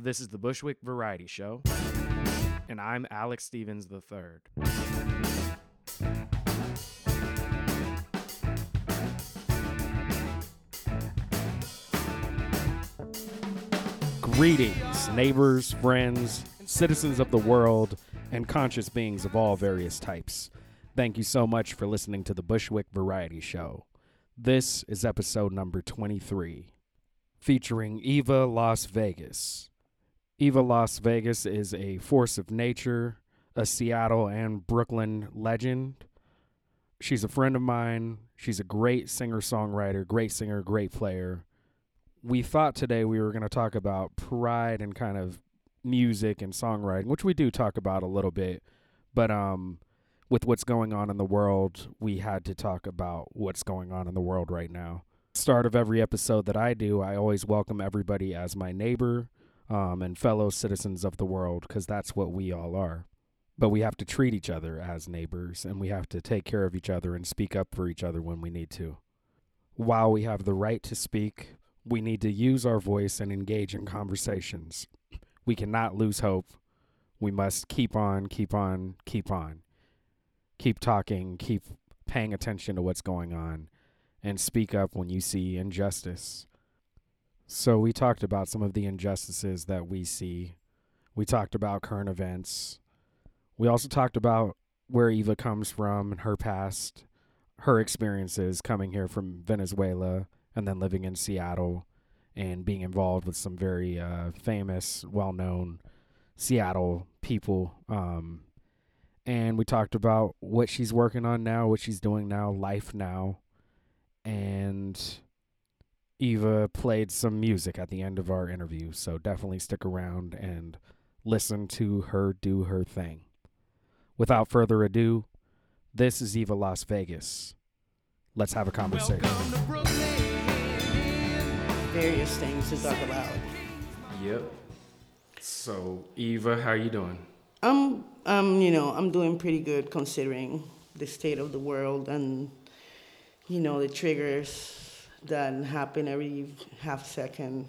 This is the Bushwick Variety Show, and I'm Alex Stevens III. Greetings, neighbors, friends, citizens of the world, and conscious beings of all various types. Thank you so much for listening to the Bushwick Variety Show. This is episode number 23, featuring Eva Las Vegas. Eva Las Vegas is a force of nature, a Seattle and Brooklyn legend. She's a friend of mine. She's a great singer songwriter, great singer, great player. We thought today we were going to talk about pride and kind of music and songwriting, which we do talk about a little bit. But um, with what's going on in the world, we had to talk about what's going on in the world right now. Start of every episode that I do, I always welcome everybody as my neighbor um, and fellow citizens of the world because that's what we all are. But we have to treat each other as neighbors and we have to take care of each other and speak up for each other when we need to. While we have the right to speak, we need to use our voice and engage in conversations. We cannot lose hope. We must keep on, keep on, keep on. Keep talking, keep paying attention to what's going on, and speak up when you see injustice. So, we talked about some of the injustices that we see. We talked about current events. We also talked about where Eva comes from and her past, her experiences coming here from Venezuela and then living in Seattle and being involved with some very uh, famous, well known Seattle people. Um, and we talked about what she's working on now, what she's doing now, life now. And Eva played some music at the end of our interview. So definitely stick around and listen to her do her thing. Without further ado, this is Eva Las Vegas. Let's have a conversation. various things to talk about. Yep. So, Eva, how you doing? I'm, um, you know, I'm doing pretty good considering the state of the world and, you know, the triggers that happen every half second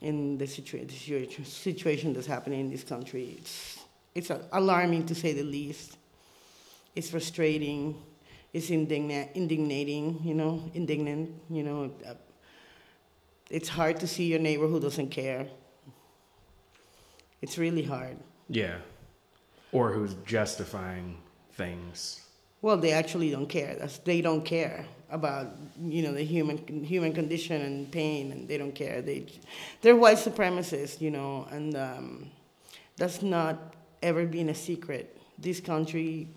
in the, situa- the situation, situation that's happening in this country. It's, it's alarming to say the least. It's frustrating. It's indigna- indignating, you know, indignant, you know. Uh, it's hard to see your neighbor who doesn't care. It's really hard. Yeah. Or who's justifying things. Well, they actually don't care. That's, they don't care about you know the human human condition and pain, and they don't care. They they're white supremacists, you know, and um, that's not ever been a secret. This country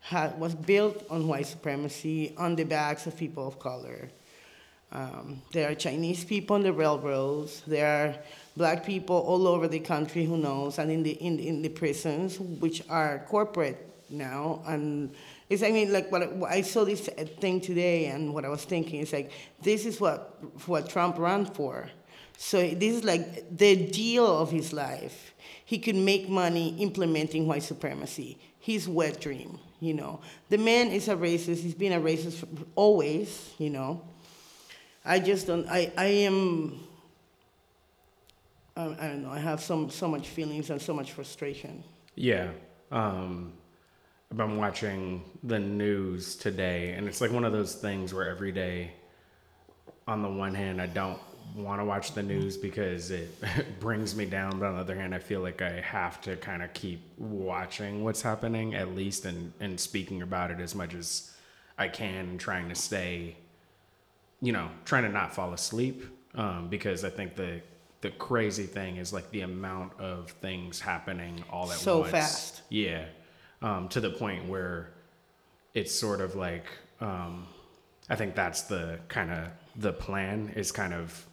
ha- was built on white supremacy on the backs of people of color. Um, there are Chinese people on the railroads. There are black people all over the country who knows, and in the in, in the prisons, which are corporate now. And it's I mean like what I, I saw this thing today, and what I was thinking is like this is what what Trump ran for. So this is like the deal of his life. He could make money implementing white supremacy. His wet dream, you know. The man is a racist. He's been a racist always, you know. I just don't. I, I am. I, I don't know. I have so so much feelings and so much frustration. Yeah. Um, I've been watching the news today, and it's like one of those things where every day, on the one hand, I don't want to watch the news because it brings me down, but on the other hand, I feel like I have to kind of keep watching what's happening at least and, and speaking about it as much as I can trying to stay you know, trying to not fall asleep um, because I think the the crazy thing is like the amount of things happening all at So once. fast. Yeah, um, to the point where it's sort of like um, I think that's the kind of the plan is kind of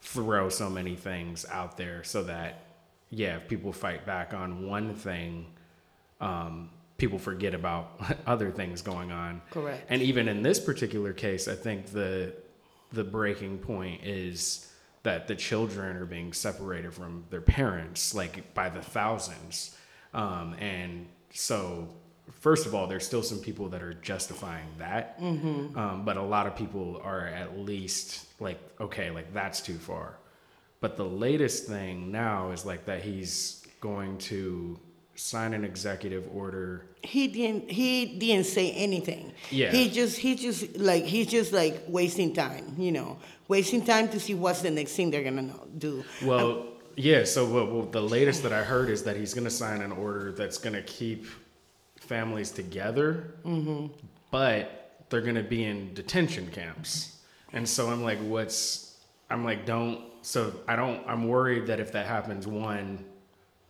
throw so many things out there so that yeah, if people fight back on one thing, um, people forget about other things going on. Correct. And even in this particular case, I think the the breaking point is that the children are being separated from their parents like by the thousands. Um, and so, first of all, there's still some people that are justifying that, um, but a lot of people are at least like, okay, like that's too far. But the latest thing now is like that he's going to sign an executive order. He didn't. He didn't say anything. Yeah. He just. He just like. He's just like wasting time. You know, wasting time to see what's the next thing they're gonna do. Well, yeah. So well, well, the latest that I heard is that he's going to sign an order that's going to keep families together, Mm-hmm. but they're going to be in detention camps. And so I'm like, what's? I'm like, don't. So I don't. I'm worried that if that happens, one,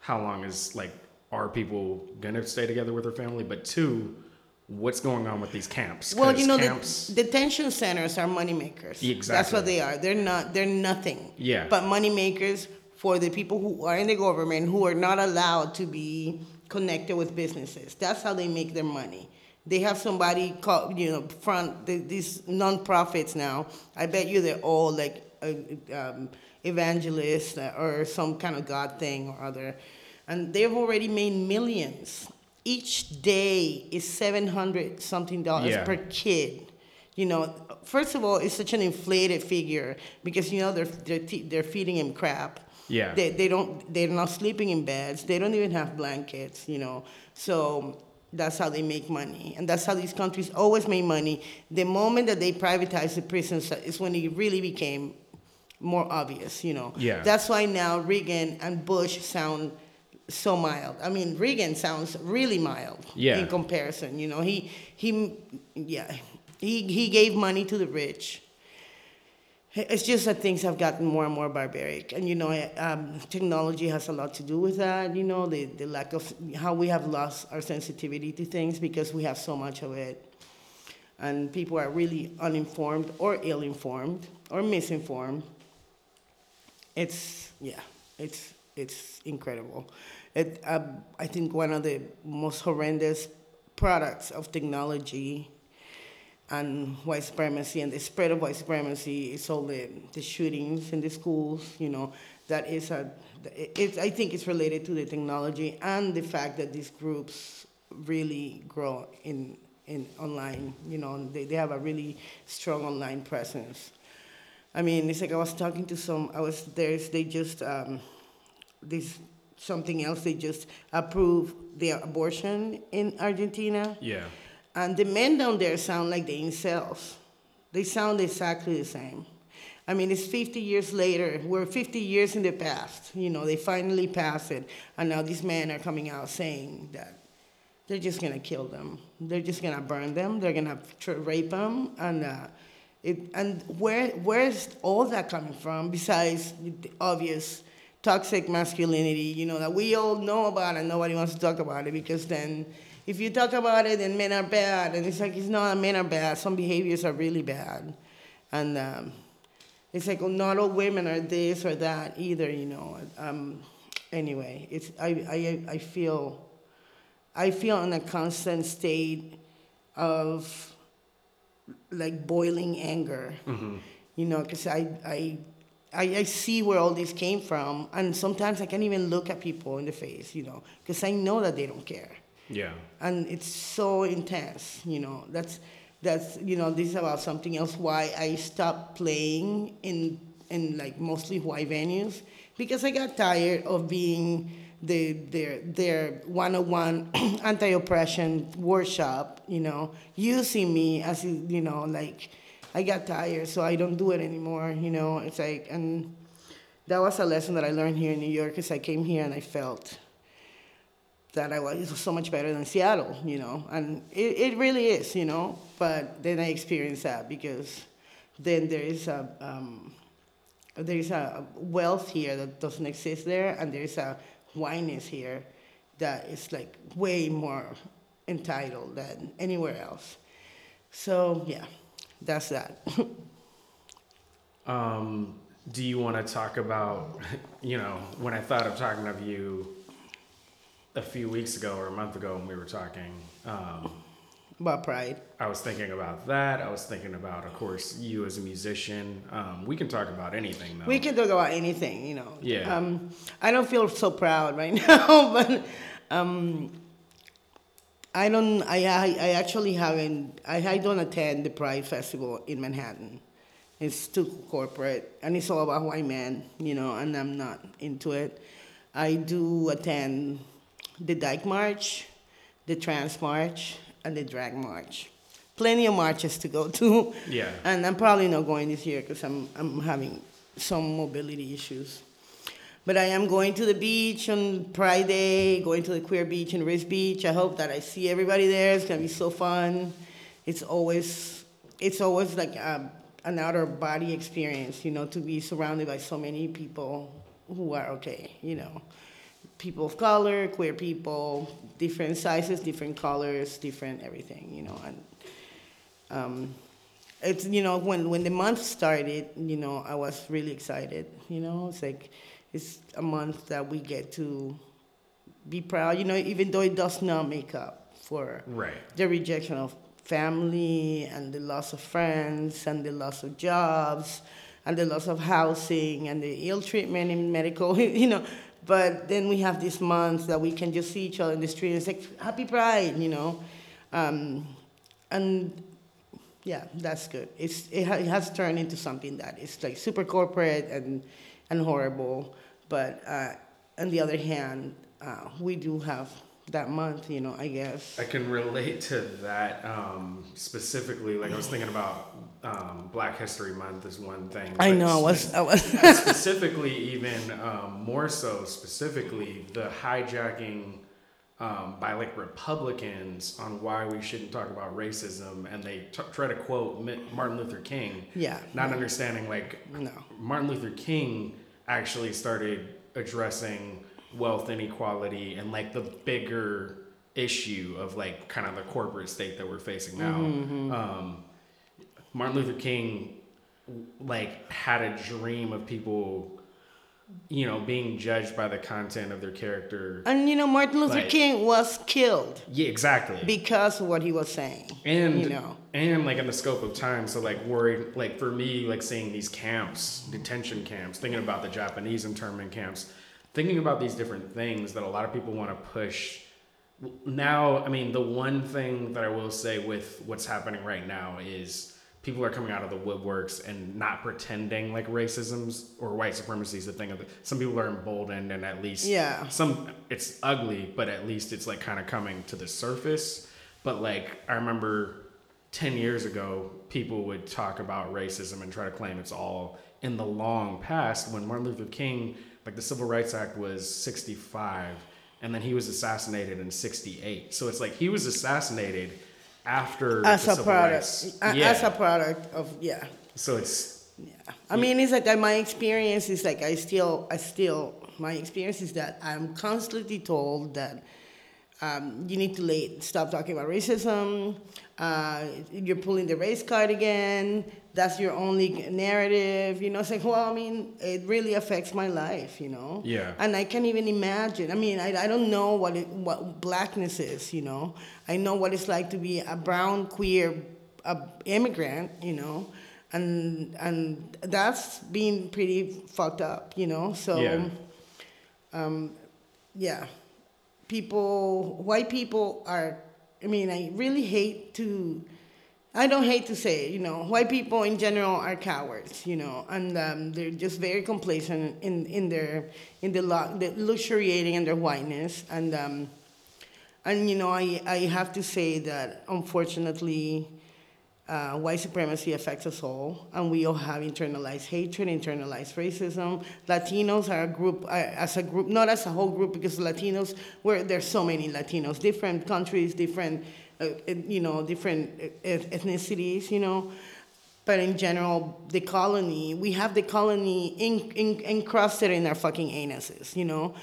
how long is like are people going to stay together with their family? But two, what's going on with these camps? Well, you know, camps. the detention centers are money makers. That's what they are. They're not. They're nothing. Yeah. But money makers for the people who are in the government who are not allowed to be connected with businesses. That's how they make their money. They have somebody called, you know, front the, these non-profits now. I bet you they're all like uh, um, evangelists or some kind of God thing or other, and they've already made millions. Each day is seven hundred something dollars Yeah. per kid. You know, first of all, it's such an inflated figure because you know they're they're, they're feeding him crap. Yeah. They they don't they're not sleeping in beds. They don't even have blankets. You know, so that's how they make money, and that's how these countries always make money. The moment that they privatized the prisons is when it really became more obvious. You know. Yeah. That's why now Reagan and Bush sound so mild. I mean, Reagan sounds really mild Yeah. in comparison. You know, he he yeah he he gave money to the rich. It's just that things have gotten more and more barbaric, and you know, um, technology has a lot to do with that. You know, the the lack of how we have lost our sensitivity to things because we have so much of it, and people are really uninformed or ill-informed or misinformed. It's yeah, it's it's incredible. It um, I think one of the most horrendous products of technology and white supremacy and the spread of white supremacy is all the, the shootings in the schools. You know that is a it, I think it's related to the technology and the fact that these groups really grow in in online. You know they, they have a really strong online presence. I mean, it's like I was talking to some. I was there's they just um, this something else. They just approved the abortion in Argentina, yeah. And the men down there sound like the incels. They sound exactly the same. I mean, it's 50 years later. We're 50 years in the past. You know, they finally passed it, and now these men are coming out saying that they're just gonna kill them. They're just gonna burn them. They're gonna rape them, and uh, it. And where where's all that coming from? Besides the obvious toxic masculinity, you know, that we all know about and nobody wants to talk about it because then if you talk about it, then men are bad, and it's like it's not men are bad. Some behaviors are really bad, and um, it's like well, not all women are this or that either. You know. Um, anyway, it's I I I feel. I feel in a constant state of like boiling anger, you know, because I, I, I, I see where all this came from, and sometimes I can't even look at people in the face, you know, because I know that they don't care, Yeah. and it's so intense, you know. That's that's you know this is about something else. Why I stopped playing in in like mostly white venues because I got tired of being the their their one-on-one anti-oppression workshop, you know, using me as you know like I got tired, so I don't do it anymore. You know, it's like and that was a lesson that I learned here in New York because I came here and I felt that I was so much better than Seattle, you know, and it, it really is, you know. But then I experienced that because then there is a um, there is a wealth here that doesn't exist there, and there is a whiteness here that is like way more entitled than anywhere else. So yeah, that's that. Um, do you want to talk about, you know, when I thought of talking of you a few weeks ago or a month ago when we were talking, um, about pride. I was thinking about that. I was thinking about, of course, you as a musician. Um, we can talk about anything, though. We can talk about anything, you know. Yeah. Um, I don't feel so proud right now, but um, I don't. I, I I actually haven't. I, I don't attend the Pride Festival in Manhattan, It's too corporate, and it's all about white men, you know, and I'm not into it. I do attend the Dyke March, the Trans March, and the Drag March. Plenty of marches to go to. Yeah. And I'm probably not going this year because I'm, I'm having some mobility issues. But I am going to the beach on Pride Day, going to the queer beach in Riis Beach. I hope that I see everybody there. It's gonna be so fun. It's always, it's always like a, an outer body experience, you know, to be surrounded by so many people who are okay, you know, people of color, queer people, different sizes, different colors, different everything, you know, and um, it's you know when when the month started, you know, I was really excited. You know, it's like it's a month that we get to be proud. You know, even though it does not make up for Right. the rejection of family and the loss of friends and the loss of jobs and the loss of housing and the ill treatment in medical, you know. But then we have this month that we can just see each other in the street. It's like happy pride, you know. Um, and yeah, that's good. It's it, ha- it has turned into something that is like super corporate and and horrible. But uh, on the other hand, uh, we do have that month, you know. I guess. I can relate to that um, specifically. Like I was thinking about um, Black History Month is one thing. I know. Was. I was. specifically, even um, more so, specifically the hijacking um, by like Republicans on why we shouldn't talk about racism, and they t- try to quote Martin Luther King, yeah. not understanding like No. Martin Luther King actually started addressing wealth inequality and like the bigger issue of like kind of the corporate state that we're facing now. Um, Martin Luther King like had a dream of people, you know, being judged by the content of their character. And you know, Martin Luther Like- King was killed Yeah, exactly. because of what he was saying. and you know. and like in the scope of time so like worried like for me like seeing these camps detention camps thinking about the japanese internment camps thinking about these different things that a lot of people want to push now i mean the one thing that i will say with what's happening right now is people are coming out of the woodworks and not pretending like racism's or white supremacy is a thing of the, some people are emboldened and at least Yeah. some it's ugly but at least it's like kind of coming to the surface but like i remember 10 years ago people would talk about racism and try to claim it's all in the long past when martin luther king like the civil rights act was 65 and then he was assassinated in 68 so it's like he was assassinated after As the a product, yeah as a product of yeah. so it's Yeah. I mean, it's like my experience is like I still, I still, my experience is that I'm constantly told that um, you need to late, stop talking about racism. Uh, you're pulling the race card again. That's your only narrative. You know, it's like, well, I mean, it really affects my life. You know. Yeah. And I can't even imagine. I mean, I, I don't know what it, what blackness is. You know, I know what it's like to be a brown queer uh, immigrant. You know, and and that's been pretty fucked up. You know, so. Yeah. Um, yeah, people, white people are. I mean, I really hate to. I don't hate to say it, you know, white people in general are cowards, you know, and um, they're just very complacent in, in their in the, the luxuriating in their whiteness, and um, and you know, I I have to say that unfortunately, uh, white supremacy affects us all, and we all have internalized hatred, internalized racism. Latinos are a group, uh, as a group, not as a whole group, because Latinos, where there's so many Latinos, different countries, different, you know, different uh, ethnicities, you know. But in general, the colony, we have the colony in, in, encrusted in our fucking anuses, you know.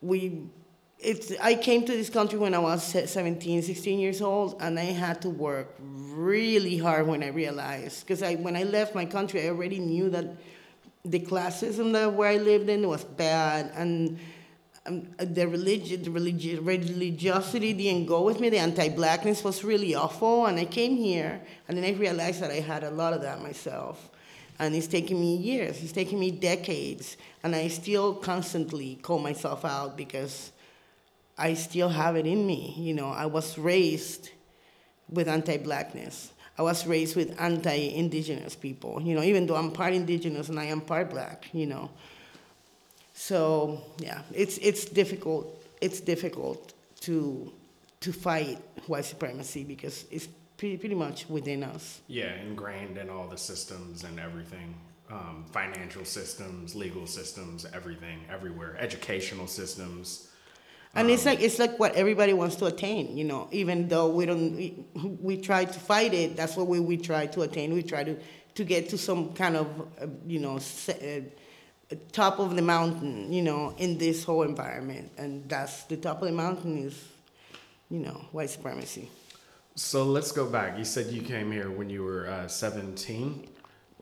We it's I came to this country when I was se- 17, 16 years old, and I had to work really hard when I realized because I when I left my country, I already knew that the classism that where I lived in was bad, and um, the religion, the religi- religiosity didn't go with me. The anti-blackness was really awful, and I came here, and then I realized that I had a lot of that myself. And it's taken me years, it's taken me decades, and I still constantly call myself out because I still have it in me. You know, I was raised with anti-blackness. I was raised with anti-indigenous people, you know, even though I'm part indigenous and I am part black, you know. So yeah, it's it's difficult. It's difficult to to fight white supremacy because it's pretty pretty much within us. Yeah, ingrained in all the systems and everything. Um, financial systems, legal systems, everything, everywhere, educational systems. And it's like it's like what everybody wants to attain, you know. Even though we don't, we, we try to fight it. That's what we, we try to attain. We try to to get to some kind of, uh, you know, se- uh, top of the mountain, you know, in this whole environment. And that's the top of the mountain is, you know, white supremacy. So let's go back. You said you came here when you were uh, 17.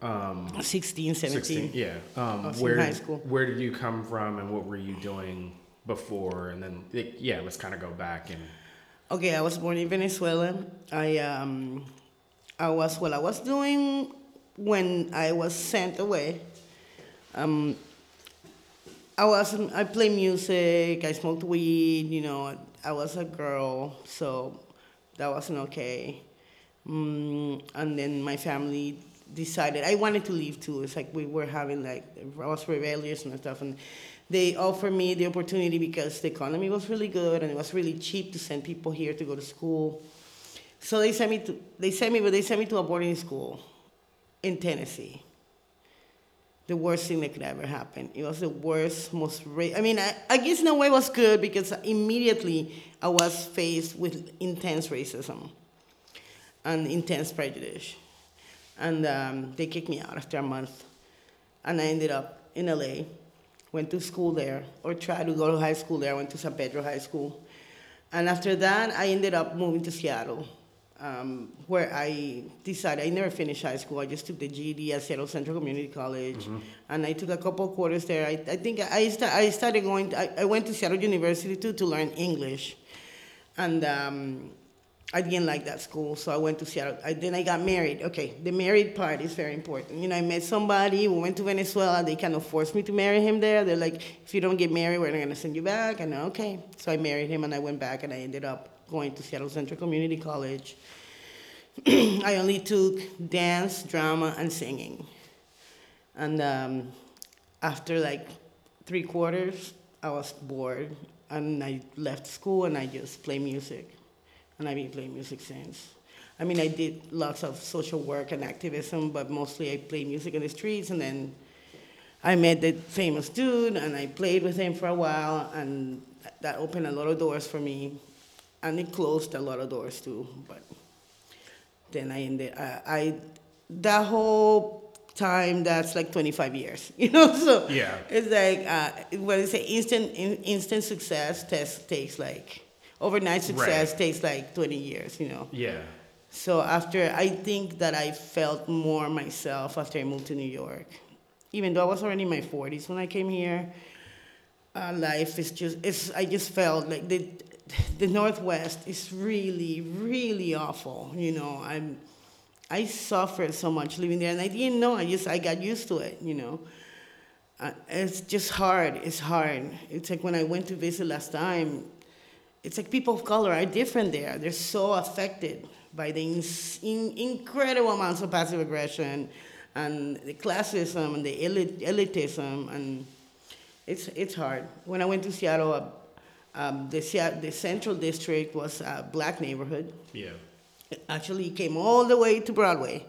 Um, 16, 17. 16, yeah. Um, I was in where, high school. Where did you come from and what were you doing before? And then, it- yeah, let's kind of go back and. Okay, I was born in Venezuela. I um, I was what I was doing when I was sent away. Um, I was I play music. I smoked weed. You know, I was a girl, so that wasn't okay. Mm, and then my family decided I wanted to leave too. It's like we were having like I was rebellious and stuff, and they offered me the opportunity because the economy was really good and it was really cheap to send people here to go to school. So they sent me to they sent me, but they sent me to a boarding school in Tennessee. The worst thing that could ever happen. It was the worst, most. Ra- I mean, I, I guess in a way it was good because immediately I was faced with intense racism and intense prejudice. And um, they kicked me out after a month. And I ended up in LA, went to school there, or tried to go to high school there. I went to San Pedro High School. And after that, I ended up moving to Seattle, um, where I decided I never finished high school. I just took the GED at Seattle Central Community College, and I took a couple of quarters there. I, I think I, sta- I started going. I, I went to Seattle University too to learn English, and um, I didn't like that school, so I went to Seattle. I, then I got married. Okay, the married part is very important. You know, I met somebody. We went to Venezuela. They kind of forced me to marry him there. They're like, if you don't get married, we're not gonna send you back. And okay, so I married him, and I went back, and I ended up going to Seattle Central Community College. I only took dance, drama, and singing. And um, after like three quarters, I was bored, and I left school, and I just play music and I've been playing music since. I mean, I did lots of social work and activism, but mostly I played music in the streets, and then I met the famous dude, and I played with him for a while, and that opened a lot of doors for me, and it closed a lot of doors too. But then I ended, I, I that whole time, that's like 25 years, you know. So Yeah. it's like uh, what they say, instant in, instant success test takes like overnight success Right. takes like 20 years, you know. Yeah. So after, I think that I felt more myself after I moved to New York. Even though I was already in my 40s when I came here, uh, life is just, it's, I just felt like the, the Northwest is really, really awful, you know. I'm, I suffered so much living there, and I didn't know. I just, I got used to it, you know. Uh, it's just hard. It's hard. It's like when I went to visit last time, it's like people of color are different there. They're so affected by the ins- in, incredible amounts of passive aggression and the classism and the elit- elitism, and it's it's hard. When I went to Seattle, uh, um, the the Central District was a black neighborhood. Yeah. It actually came all the way to Broadway.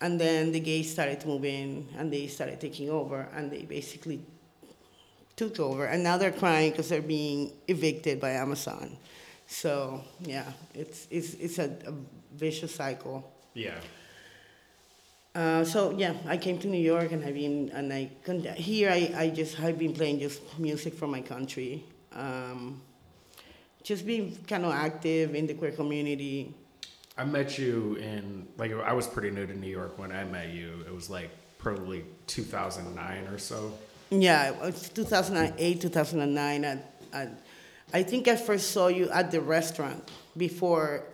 And then the gays started to move in and they started taking over and they basically took over. And now they're crying because they're being evicted by Amazon. So, yeah, it's, it's, it's a, a vicious cycle. Yeah. Uh, so yeah, I came to New York and I've been and I here I, I just have been playing just music from my country, um, just being kind of active in the queer community. I met you in like I was pretty new to New York when I met you. It was like probably 2009 or so. Yeah, it was 2008, 2009. I, I, I think I first saw you at the restaurant before,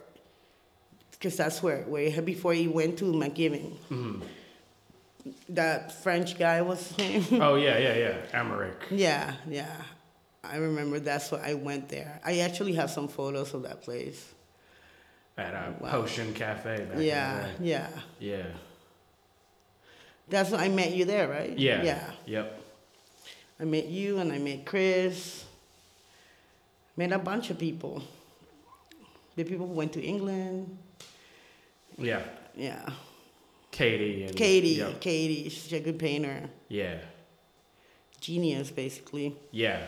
because that's where, where before he went to McGiving. That French guy was his name. Oh yeah, yeah, yeah. Amaric. yeah, yeah. I remember that's what I went there. I actually have some photos of that place. at a Wow. Potion Cafe. Yeah, yeah. Yeah. That's when I met you there, right? Yeah. Yeah. Yep. I met you and I met Chris. Met a bunch of people. The people who went to England. Yeah. Yeah. Katie and Katie. Yep. Katie. She's a good painter. Yeah. Genius, basically. Yeah.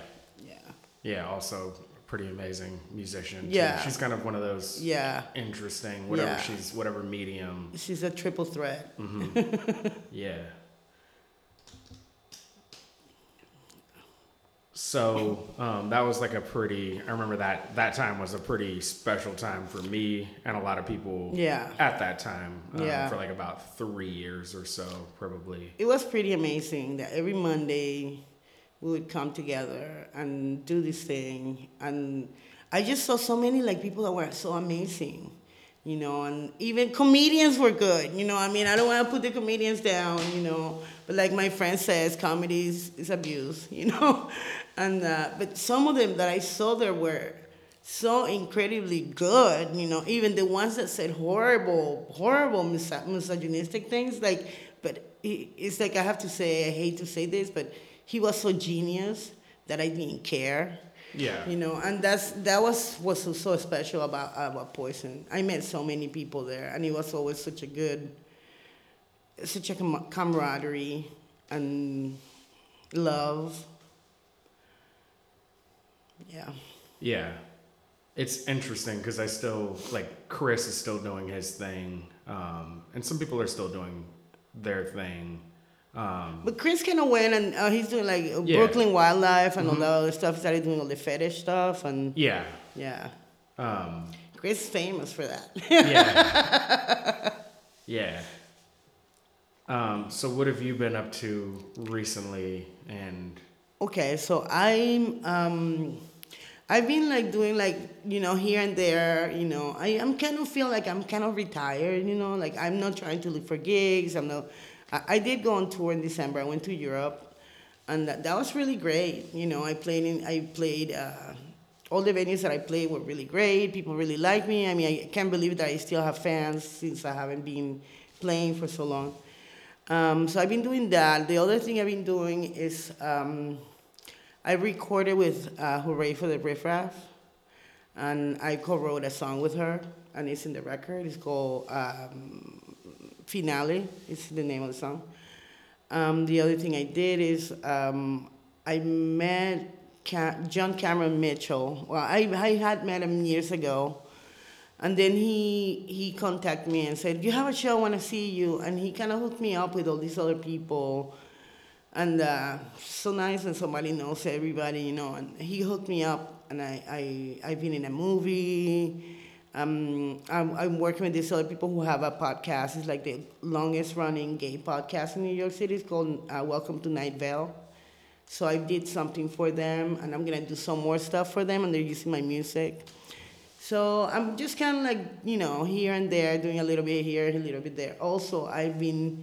Yeah. Also, pretty amazing musician. too. Yeah. She's kind of one of those Yeah. interesting, whatever Yeah. she's, whatever medium. She's a triple threat. hmm yeah. So um, that was like a pretty. I remember that that time was a pretty special time for me and a lot of people. Yeah. At that time, um, Yeah. for like about three years or so, probably. It was pretty amazing that every Monday we would come together and do this thing. And I just saw so many like people that were so amazing, you know, and even comedians were good, you know. I mean, I don't want to put the comedians down, you know, but like my friend says, comedy is, is abuse, you know. And uh, but some of them that I saw there were so incredibly good, you know, even the ones that said horrible, horrible mis- misogynistic things, like, but it's like I have to say, I hate to say this, but he was so genius that I didn't care, Yeah. you know, and that's that was was so, so special about about Poison. I met so many people there, and it was always such a good, such a com- camaraderie and love. Yeah. Yeah. It's interesting because I still like Chris is still doing his thing, um, and some people are still doing their thing. Um, But Chris kind of went and uh, he's doing like uh, Yeah. Brooklyn Wildlife and all that other stuff. He started doing all the fetish stuff and yeah. yeah. Um, Chris is famous for that. yeah. yeah. Um, so what have you been up to recently? And okay, so I'm um, I've been like doing like you know here and there. You know, I I'm kind of feel like I'm kind of retired. You know, like I'm not trying to look for gigs. I'm not. I, did go on tour in December. I went to Europe, and that, that was really great. You know, I played in I played. Uh, all the venues that I played were really great. People really like me. I mean, I can't believe that I still have fans since I haven't been playing for so long. Um, so I've been doing that. The other thing I've been doing is um, I recorded with uh, Hurray for the Riff and I co-wrote a song with her, and it's in the record. It's called um, Finale. is the name of the song. Um, the other thing I did is um, I met John Cameron Mitchell. Well, I, I had met him years ago. And then he he contacted me and said, "You have a show, I want to see you." And he kind of hooked me up with all these other people, and uh, so nice and somebody knows everybody, you know. And he hooked me up, and I I I've been in a movie. Um, I'm, I'm working with these other people who have a podcast. It's like the longest running gay podcast in New York City. It's called uh, Welcome to Night Vale. So I did something for them, and I'm gonna do some more stuff for them, and they're using my music. So I'm just kind of like, you know, here and there, doing a little bit here, a little bit there. Also, I've been,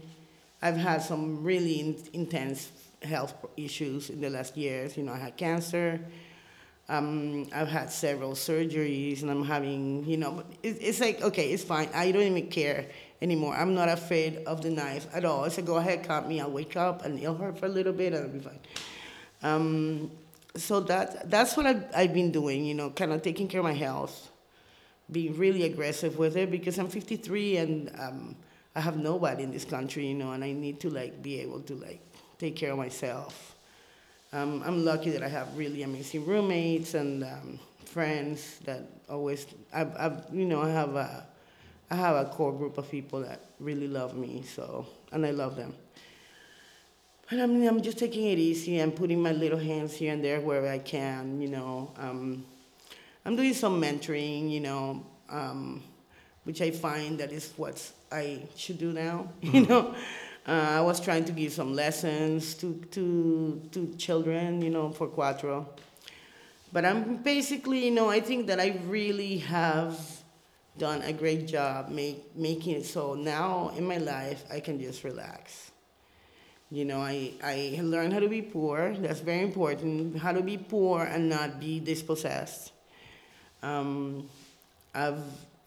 I've had some really in, intense health issues in the last years. You know, I had cancer. Um, I've had several surgeries, and I'm having, you know, it, it's like, okay, it's fine. I don't even care anymore. I'm not afraid of the knife at all. I said, go ahead, cut me. I'll wake up, and it'll hurt for a little bit, and I'll be fine. Um, so that that's what I've, I've been doing, you know, kind of taking care of my health, being really aggressive with it because I'm 53 and um, I have nobody in this country, you know, and I need to like be able to like take care of myself. Um, I'm lucky that I have really amazing roommates and um, friends that always, I've, I've, you know, I have a, I have a core group of people that really love me, so, and I love them. But I mean, I'm just taking it easy and putting my little hands here and there wherever I can, you know. Um, I'm doing some mentoring, you know, um, which I find that is what I should do now, you know. Uh, I was trying to give some lessons to, to, to children, you know, for Quattro. But I'm basically, you know, I think that I really have done a great job make, making it so now in my life I can just relax. You know, I, I learned how to be poor. That's very important. How to be poor and not be dispossessed. Um, I've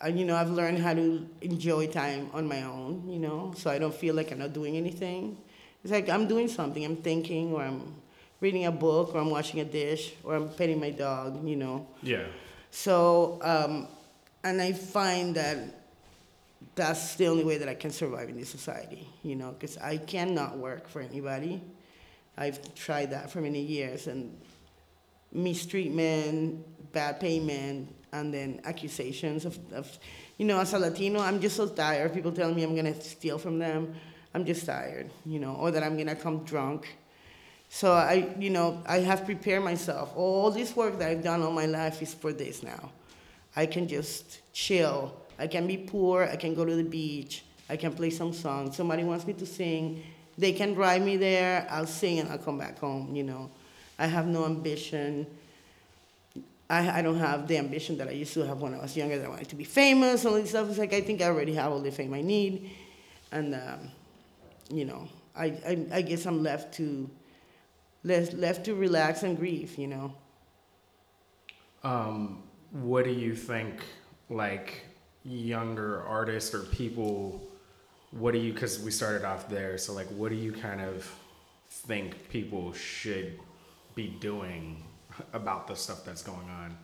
you know, I've learned how to enjoy time on my own, you know, so I don't feel like I'm not doing anything. It's like I'm doing something, I'm thinking, or I'm reading a book, or I'm washing a dish, or I'm petting my dog, you know. Yeah. So, um, and I find that that's the only way that I can survive in this society, you know, because I cannot work for anybody. I've tried that for many years, and mistreatment, bad payment, and then accusations of, of, you know, as a Latino, I'm just so tired. People telling me I'm gonna steal from them. I'm just tired, you know, or that I'm gonna come drunk. So I, you know, I have prepared myself. All this work that I've done all my life is for this now. I can just chill. I can be poor. I can go to the beach. I can play some songs. Somebody wants me to sing. They can drive me there. I'll sing and I'll come back home, you know. I have no ambition. I, I don't have the ambition that I used to have when I was younger that I wanted to be famous, all this stuff. It's like I think I already have all the fame I need. And, um, you know, I, I, I guess I'm left to, left, left to relax and grieve, you know. Um, what do you think, like, younger artists or people, what do you, because we started off there, so, like, what do you kind of think people should be doing about the stuff that's going on?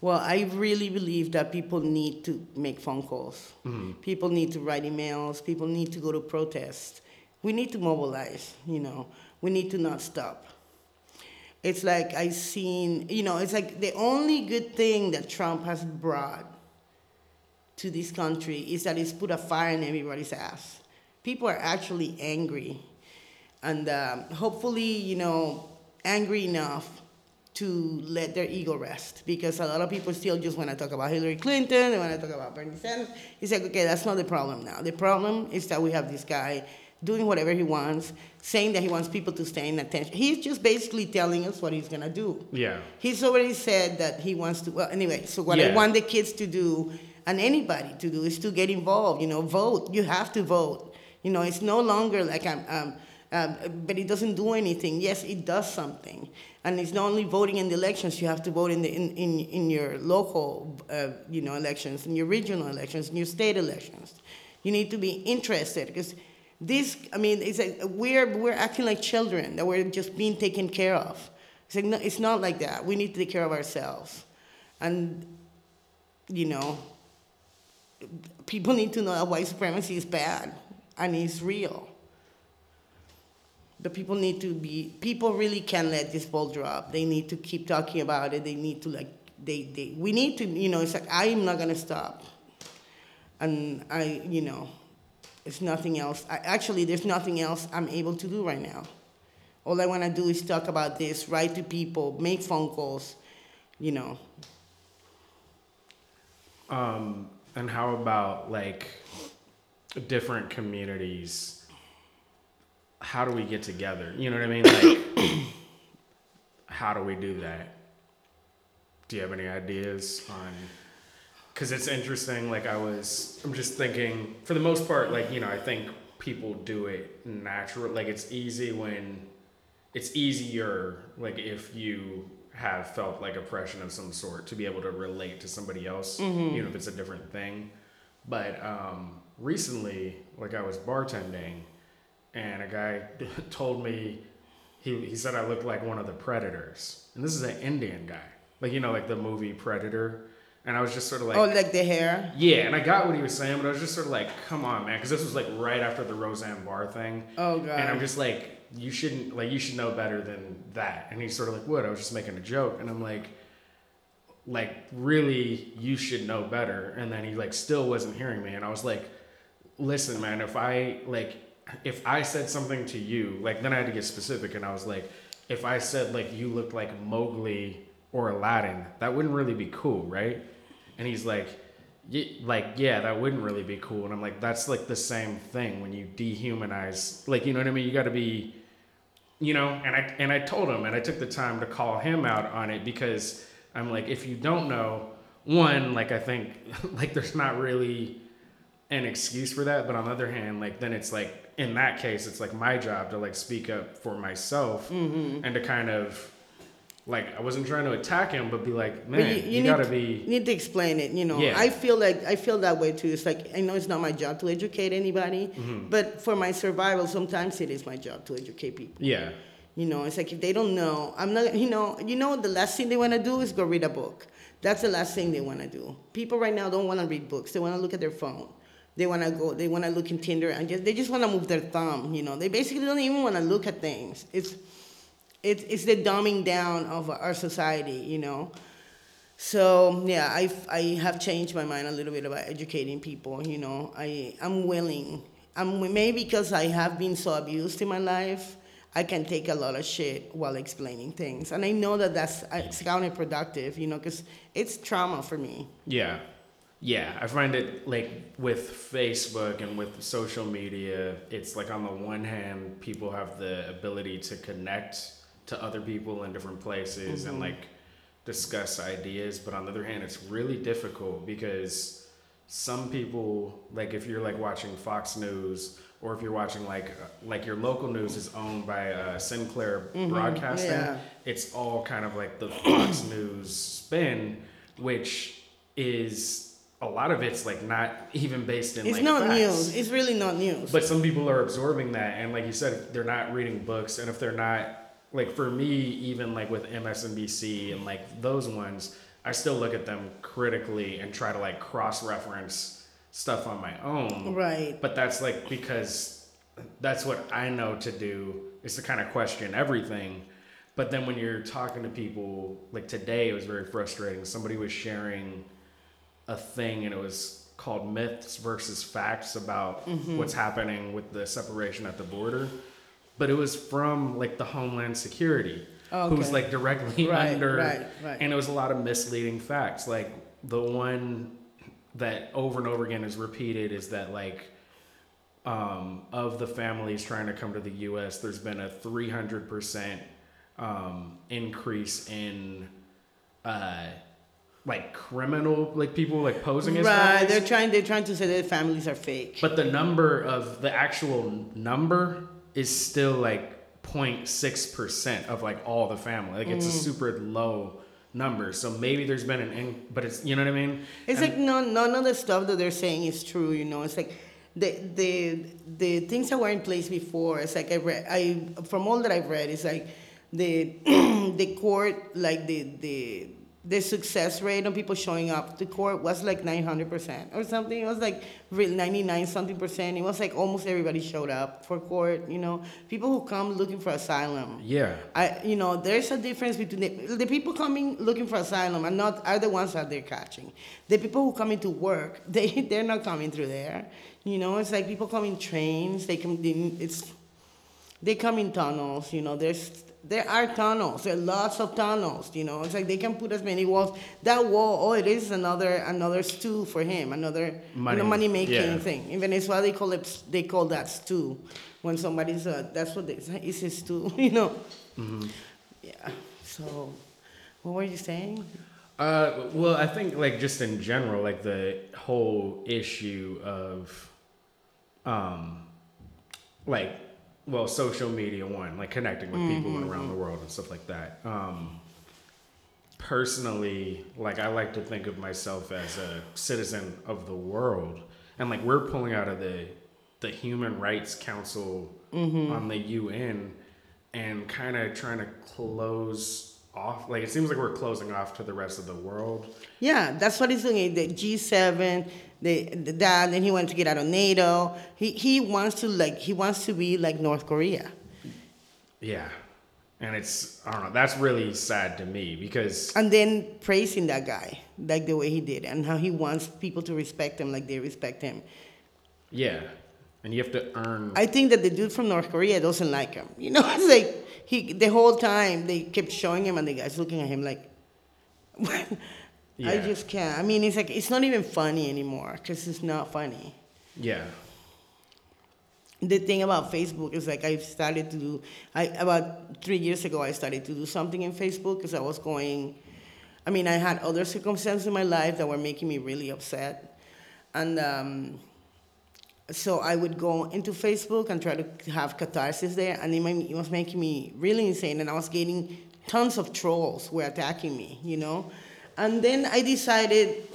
Well, I really believe that people need to make phone calls. Mm-hmm. People need to write emails. People need to go to protests. We need to mobilize, you know. We need to not stop. It's like I've seen, you know, it's like the only good thing that Trump has brought to this country is that he's put a fire in everybody's ass. People are actually angry. And um, hopefully, you know, angry enough to let their ego rest because a lot of people still just want to talk about Hillary Clinton, they want to talk about Bernie Sanders. It's like, okay, that's not the problem now. The problem is that we have this guy doing whatever he wants, saying that he wants people to stay in attention. He's just basically telling us what he's going to do. Yeah. He's already said that he wants to, well, anyway, so what Yeah. I want the kids to do and anybody to do is to get involved, you know, vote. You have to vote. You know, it's no longer like I'm, um, um, but it doesn't do anything. Yes, it does something. And it's not only voting in the elections, you have to vote in, the, in, in, in your local, uh, you know, elections, in your regional elections, in your state elections. You need to be interested because this, I mean, it's like we're, we're acting like children, that we're just being taken care of. It's, like, no, it's not like that. We need to take care of ourselves. And, you know, people need to know that white supremacy is bad and it's real. The people need to be, people really can't let this ball drop. They need to keep talking about it. They need to, like, they, they, we need to, you know, it's like, I'm not gonna stop. And I, you know, it's nothing else. I, actually, there's nothing else I'm able to do right now. All I wanna do is talk about this, write to people, make phone calls, you know. Um, and how about like different communities? How do we get together? You know what I mean? Like, how do we do that? Do you have any ideas on? Because it's interesting. Like I was, I'm just thinking. For the most part, like you know, I think people do it natural. Like it's easy when it's easier. Like if you have felt like oppression of some sort to be able to relate to somebody else, Mm-hmm. you know, if it's a different thing. But um, recently, like I was bartending, and a guy told me he he said I looked like one of the predators, and this is an Indian guy, like you know, like the movie Predator. And I was just sort of like, oh, like the hair? yeah, and I got what he was saying, but I was just sort of like, come on, man, because this was like right after the Roseanne Barr thing. Oh, God. And I'm just like, you shouldn't, like, you should know better than that. And he's sort of like, what? I was just making a joke. And I'm like, like, really, you should know better. And then he, like, still wasn't hearing me. And I was like, listen, man, if I, like, if I said something to you, like, then I had to get specific. And I was like, if I said, like, you looked like Mowgli or Aladdin, that wouldn't really be cool, right? And he's like, "Ye- like, yeah, that wouldn't really be cool. And I'm like, that's like the same thing when you dehumanize, like, you know what I mean? You got to be, you know. And I and I told him, and I took the time to call him out on it because I'm like, if you don't know, one, like, I think, like, there's not really an excuse for that. But on the other hand, like, then it's like, in that case, it's like my job to like speak up for myself and to kind of like I wasn't trying to attack him, but be like, man, But you, you, you, gotta be. need to explain it. You know, Yeah. I feel like I feel that way too. It's like I know it's not my job to educate anybody, Mm-hmm. but for my survival, sometimes it is my job to educate people. Yeah, You know, it's like if they don't know, I'm not. You know, you know, the last thing they want to do is go read a book. That's the last thing they want to do. People right now don't want to read books. They want to look at their phone. They want to go. They want to look in Tinder and just they just want to move their thumb. You know, they basically don't even want to look at things. It's it's it's the dumbing down of our society. You know. So yeah, I I have changed my mind a little bit about educating people. You know, I I'm willing. I'm maybe because I have been so abused in my life. I can take a lot of shit while explaining things, and I know that that's uh, it's counterproductive. You know, because it's trauma for me. yeah, yeah. I find it like with Facebook and with social media, it's like on the one hand, people have the ability to connect to other people in different places and like discuss ideas, but on the other hand, it's really difficult because some people like if you're like watching Fox News or if you're watching like uh, like your local news is owned by uh, Sinclair Broadcasting, yeah. it's all kind of like the Fox News spin, which is a lot of it's like not even based in It's like not facts. news. It's really not news. But some people are absorbing that, and like you said, they're not reading books, and if they're not like for me, even like with MSNBC and like those ones, I still look at them critically and try to like cross reference stuff on my own. right. But that's like because that's what I know to do is to kind of question everything. But then when you're talking to people, like today, it was very frustrating. Somebody was sharing a thing, and it was called myths versus facts about Mm-hmm. what's happening with the separation at the border. But it was from like the Homeland Security, who's Okay. like directly Right, under, right, right. and it was a lot of misleading facts. Like the one that over and over again is repeated is that like um, of the families trying to come to the U.S., there's been a 300 percent um, increase in uh, like criminal like people like posing as Right. felons. They're trying. They're trying to say that families are fake. But the number of the actual number is still like 0.6 percent of like all the family. Like Mm. it's a super low number. So maybe there's been an, in, but it's you know what I mean. It's And- like none, none of the stuff that they're saying is true. You know, it's like the the the things that were in place before. It's like I read. I from all that I've read, it's like the the court, like the the the success rate on people showing up to court was like 900 percent or something. It was like 99 something percent. It was like almost everybody showed up for court. You know, people who come looking for asylum. yeah. I, you know, there's a difference between the, the people coming looking for asylum are not are the ones that they're catching. The people who come into work, they they're not coming through there. You know, it's like people come in trains. They come. in It's they come in tunnels. You know, there's there are tunnels. There are lots of tunnels. You know, it's like they can put as many walls. That wall, oh, it is another another stew for him. Another Money, you know, money making yeah. thing. In Venezuela, they call it they call that stew. When somebody's uh, that's what they say. It's a stew. You know. Mm-hmm. Yeah. So, what were you saying? Uh, well, I think like just in general, like the whole issue of, um, like, well, social media one, like connecting with people mm-hmm, around the mm-hmm. world and stuff like that. Um, personally, like I like to think of myself as a citizen of the world, and like we're pulling out of the the Human Rights Council mm-hmm. on the UN, and kind of trying to close off. Like it seems like we're closing off to the rest of the world. Yeah, that's what he's doing. The G7, the, the that, then he wants to get out of NATO. He he wants to like he wants to be like North Korea. Yeah. And it's I don't know, that's really sad to me because And then praising that guy, like the way he did, and how he wants people to respect him like they respect him. yeah. And you have to earn I think that the dude from North Korea doesn't like him. You know, it's like he the whole time they kept showing him, and the guy's looking at him like. I just can't. I mean, it's like it's not even funny anymore because it's not funny. Yeah. the thing about Facebook is like I started to do. I about three years ago I started to do something in Facebook because I was going. I mean, I had other circumstances in my life that were making me really upset, and um, so I would go into Facebook and try to have catharsis there, and it, made it was making me really insane, and I was getting tons of trolls were attacking me, you know? And then I decided,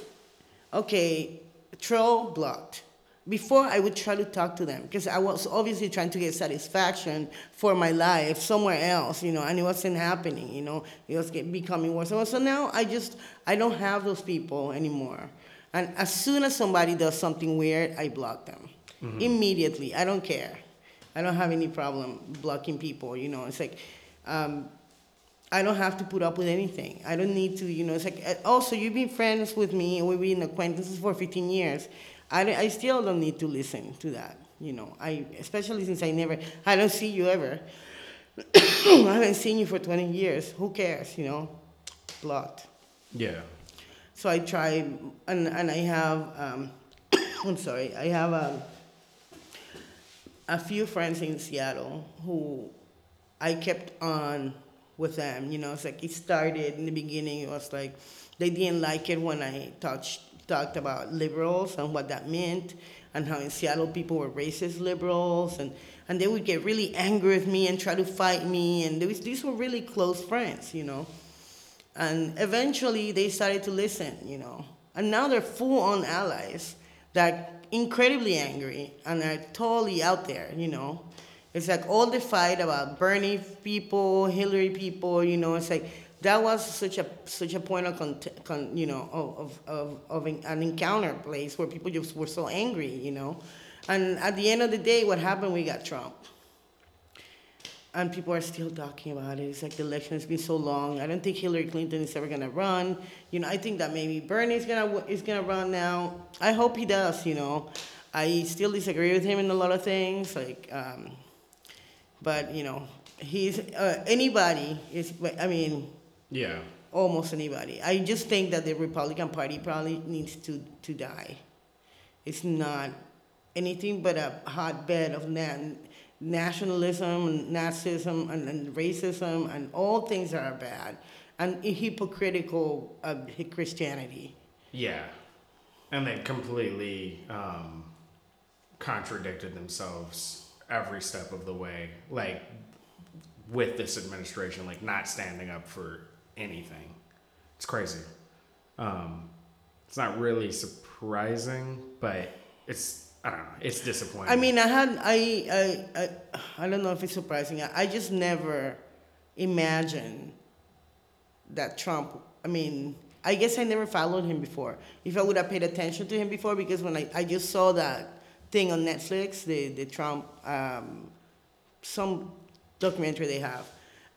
okay, troll blocked. Before I would try to talk to them because I was obviously trying to get satisfaction for my life somewhere else, you know, and it wasn't happening, you know, it was get, becoming worse. So now I just, I don't have those people anymore. And as soon as somebody does something weird, I block them. Immediately. I don't care. I don't have any problem blocking people, you know, it's like, um, I don't have to put up with anything. I don't need to, you know. It's like uh, also you've been friends with me and we've been acquaintances for 15 years. I, I still don't need to listen to that, you know. I especially since I never, I don't see you ever. I haven't seen you for 20 years. Who cares, you know? Blocked. Yeah. So I try, and and I have, um, I'm sorry, I have um, a few friends in Seattle who I kept on with them. You know, it's like it started in the beginning. It was like they didn't like it when I touched talked about liberals and what that meant, and how in Seattle people were racist liberals, and and they would get really angry with me and try to fight me. And was, these were really close friends, you know. And eventually they started to listen, you know. And now they're full on allies that incredibly angry and are totally out there, you know. It's like all the fight about Bernie people, Hillary people, you know, it's like that was such a such a point of con, con you know of, of, of an encounter place where people just were so angry, you know. And at the end of the day, what happened? We got Trump. And people are still talking about it. It's like the election has been so long. I don't think Hillary Clinton is ever gonna run. You know, I think that maybe Bernie is gonna is gonna run now. I hope he does. You know, I still disagree with him in a lot of things. Like, um, but you know, he's uh, anybody is. I mean, yeah, almost anybody. I just think that the Republican Party probably needs to to die. It's not anything but a hotbed of na- nationalism and Nazism and, and, racism and all things that are bad and hypocritical of Christianity. Yeah, and they completely um, contradicted themselves every step of the way, like with this administration, like not standing up for anything. It's crazy. Um, it's not really surprising, but it's Know. It's disappointing. I mean, I had I I I, I don't know if it's surprising. I, I just never imagined that Trump. I mean, I guess I never followed him before. If I would have paid attention to him before, because when I, I just saw that thing on Netflix, the, the Trump, um, some documentary they have.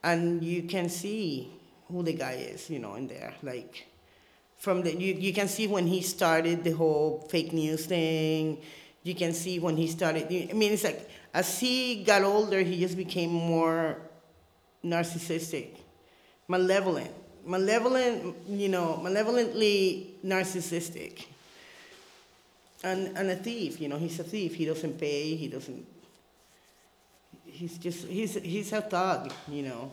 And you can see who the guy is, you know, in there. Like, from the, you, you can see when he started the whole fake news thing. You can see when he started, I mean, it's like, as he got older, he just became more narcissistic, malevolent, malevolent, you know, malevolently narcissistic and, and a thief. You know, he's a thief. He doesn't pay. He doesn't. He's just he's he's a thug. You know,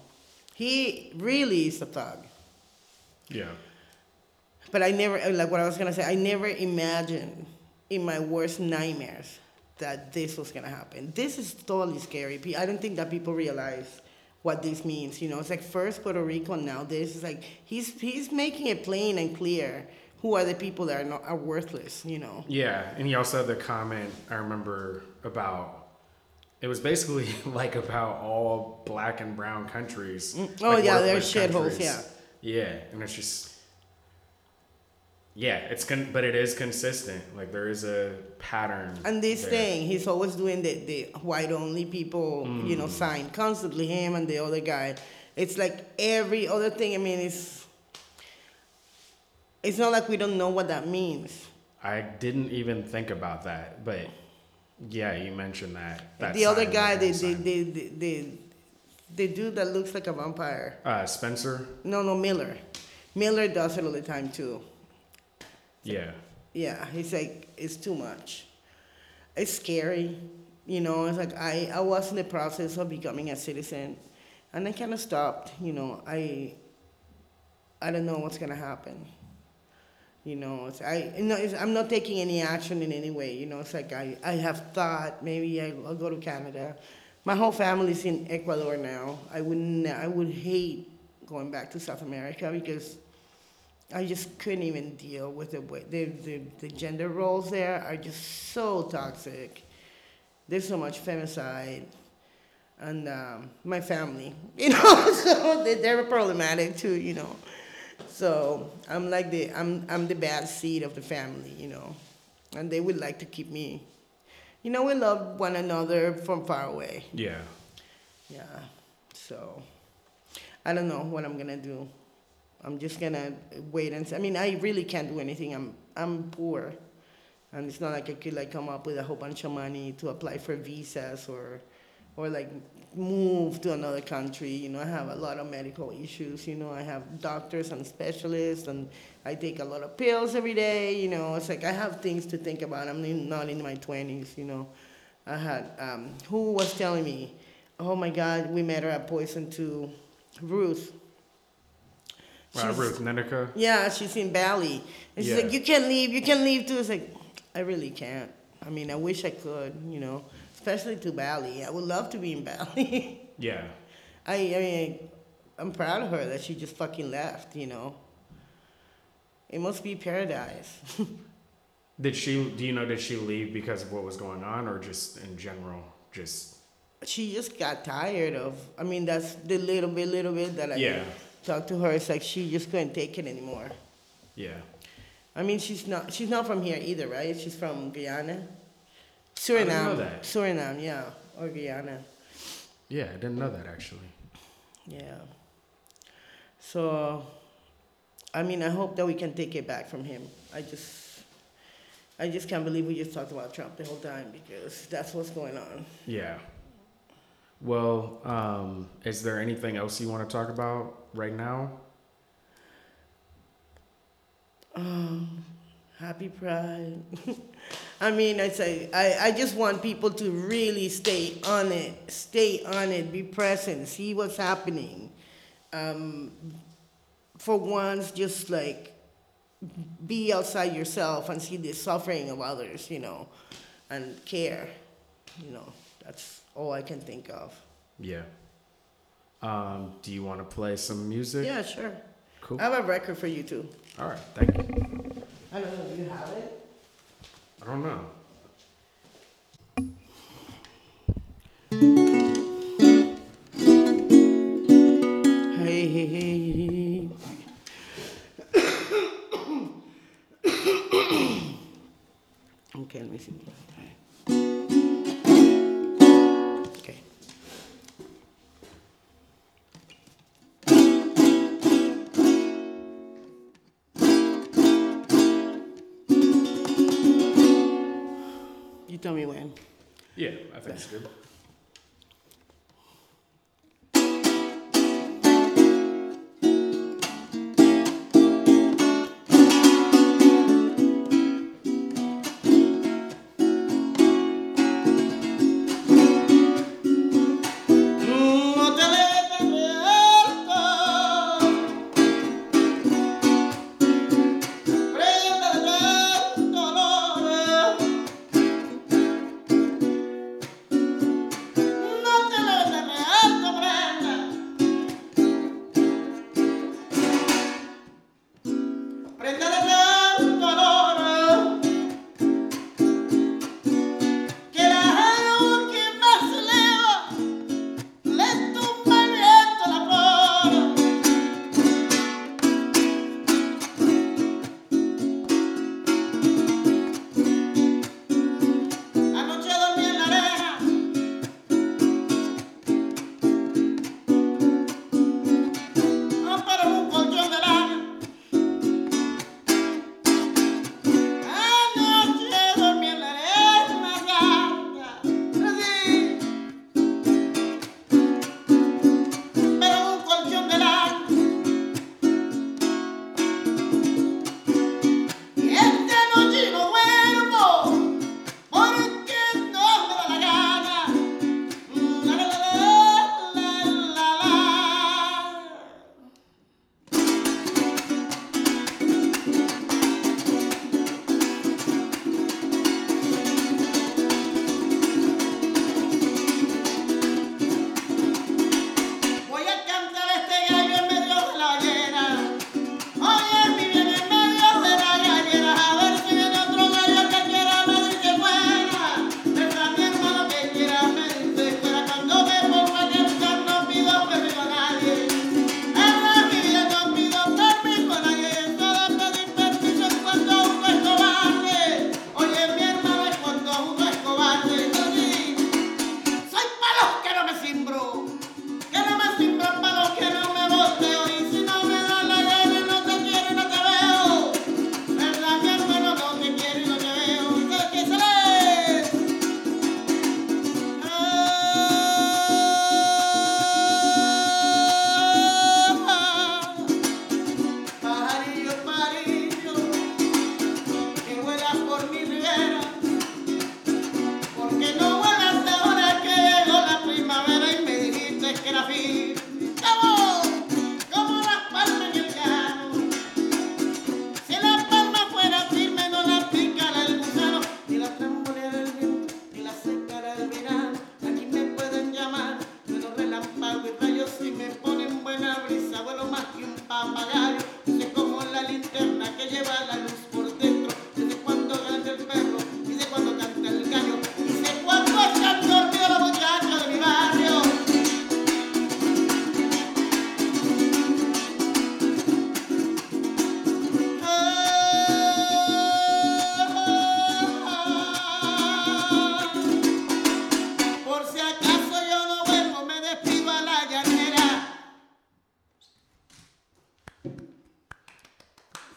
he really is a thug. Yeah. But I never like what I was gonna say. I never imagined in my worst nightmares that this was gonna happen. This is totally scary. I don't think that people realize what this means. You know, it's like first Puerto Rico, now this is like he's he's making it plain and clear who are the people that are not are worthless, you know. Yeah, and he also had the comment I remember about it was basically like about all black and brown countries. Mm. Oh like yeah, they're shitholes. Yeah. Yeah, and it's just. Yeah, it's con- but it is consistent. Like there is a pattern. And this there. thing, he's always doing the, the white only people, mm. you know, mm. sign constantly. Him and the other guy. It's like every other thing. I mean, it's it's not like we don't know what that means. I didn't even think about that, but yeah, you mentioned that. that the other guy, the the, the the, the the dude that looks like a vampire. Uh, Spencer. No, no, Miller. Miller does it all the time too. Yeah. Yeah, he's like it's too much. It's scary, you know. It's like I I was in the process of becoming a citizen, and I kind of stopped. You know, I I don't know what's gonna happen. You know, it's, I, you know, it's, I'm not taking any action in any way. You know, it's like I, I have thought maybe I'll, I'll go to Canada. My whole family's in Ecuador now. I wouldn't, I would hate going back to South America because I just couldn't even deal with the way the, the, the gender roles there are just so toxic. There's so much femicide, and um, my family, you know, so they, they're problematic too, you know. So I'm like the I'm I'm the bad seed of the family, you know, and they would like to keep me. You know, we love one another from far away. Yeah. Yeah. So I don't know what I'm gonna do. I'm just gonna wait and see. I mean, I really can't do anything. I'm I'm poor, and it's not like I could like come up with a whole bunch of money to apply for visas or, or like move to another country. You know, I have a lot of medical issues. You know, I have doctors and specialists, and I take a lot of pills every day. You know, it's like I have things to think about. I'm in, not in my twenties. You know, I had um, who was telling me, oh my God, we met her at Poison to Ruth. Wow, She's- Ruth yeah, she's in Bali. And she's Yeah. like, you can't leave, you can leave too. It's like, I really can't. I mean, I wish I could, you know, especially to Bali. I would love to be in Bali. Yeah. I, I mean, I'm proud of her that she just fucking left, you know. It must be paradise. Did she? Do you know? Did she leave because of what was going on, or just in general? Just she just got tired of, I mean, that's the little bit, little bit that I Yeah. Talked to her. It's like she just couldn't take it anymore. yeah. I mean, she's not, she's not from here either, right? She's from Guyana. didn't Suriname. know that. Suriname, yeah, or Guyana. Yeah, I didn't know that actually. Yeah. So, I mean, I hope that we can take it back from him. I just, I just can't believe we just talked about Trump the whole time because that's what's going on. Yeah. Well, um, is there anything else you want to talk about right now? Um, happy Pride. I mean, I say, I, I just want people to really stay on it, stay on it, be present, see what's happening. Um, for once, just like be outside yourself and see the suffering of others, you know, and care. You know, that's all I can think of. Yeah. Um, do you want to play some music? Yeah, sure. Cool. I have a record for you too. All right. Thank you. I don't know if you have it. I don't know. Hey, hey, hey. okay, let me see. Tell me when. Yeah, I think it's good.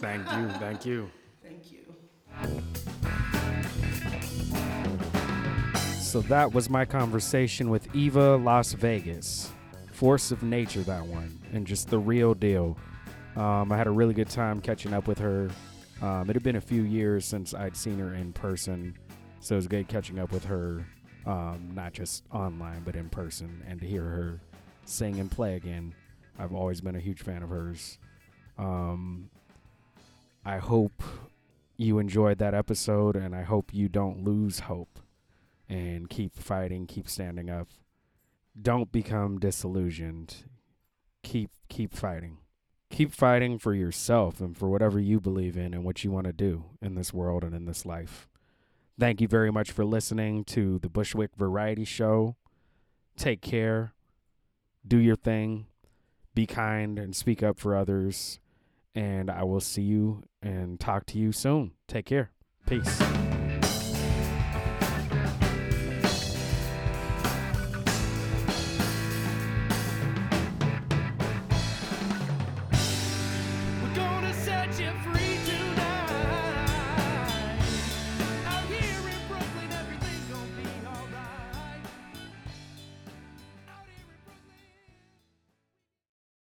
Thank you. Thank you. Thank you. So that was my conversation with Eva Las Vegas. Force of nature, that one. And just the real deal. Um, I had a really good time catching up with her. Um, it had been a few years since I'd seen her in person. So it was good catching up with her, um, not just online, but in person, and to hear her sing and play again. I've always been a huge fan of hers. Um, I hope you enjoyed that episode, and I hope you don't lose hope and keep fighting, keep standing up. Don't become disillusioned. Keep keep fighting. Keep fighting for yourself and for whatever you believe in and what you want to do in this world and in this life. Thank you very much for listening to the Bushwick Variety Show. Take care. Do your thing. Be kind and speak up for others. And I will see you and talk to you soon. Take care. Peace.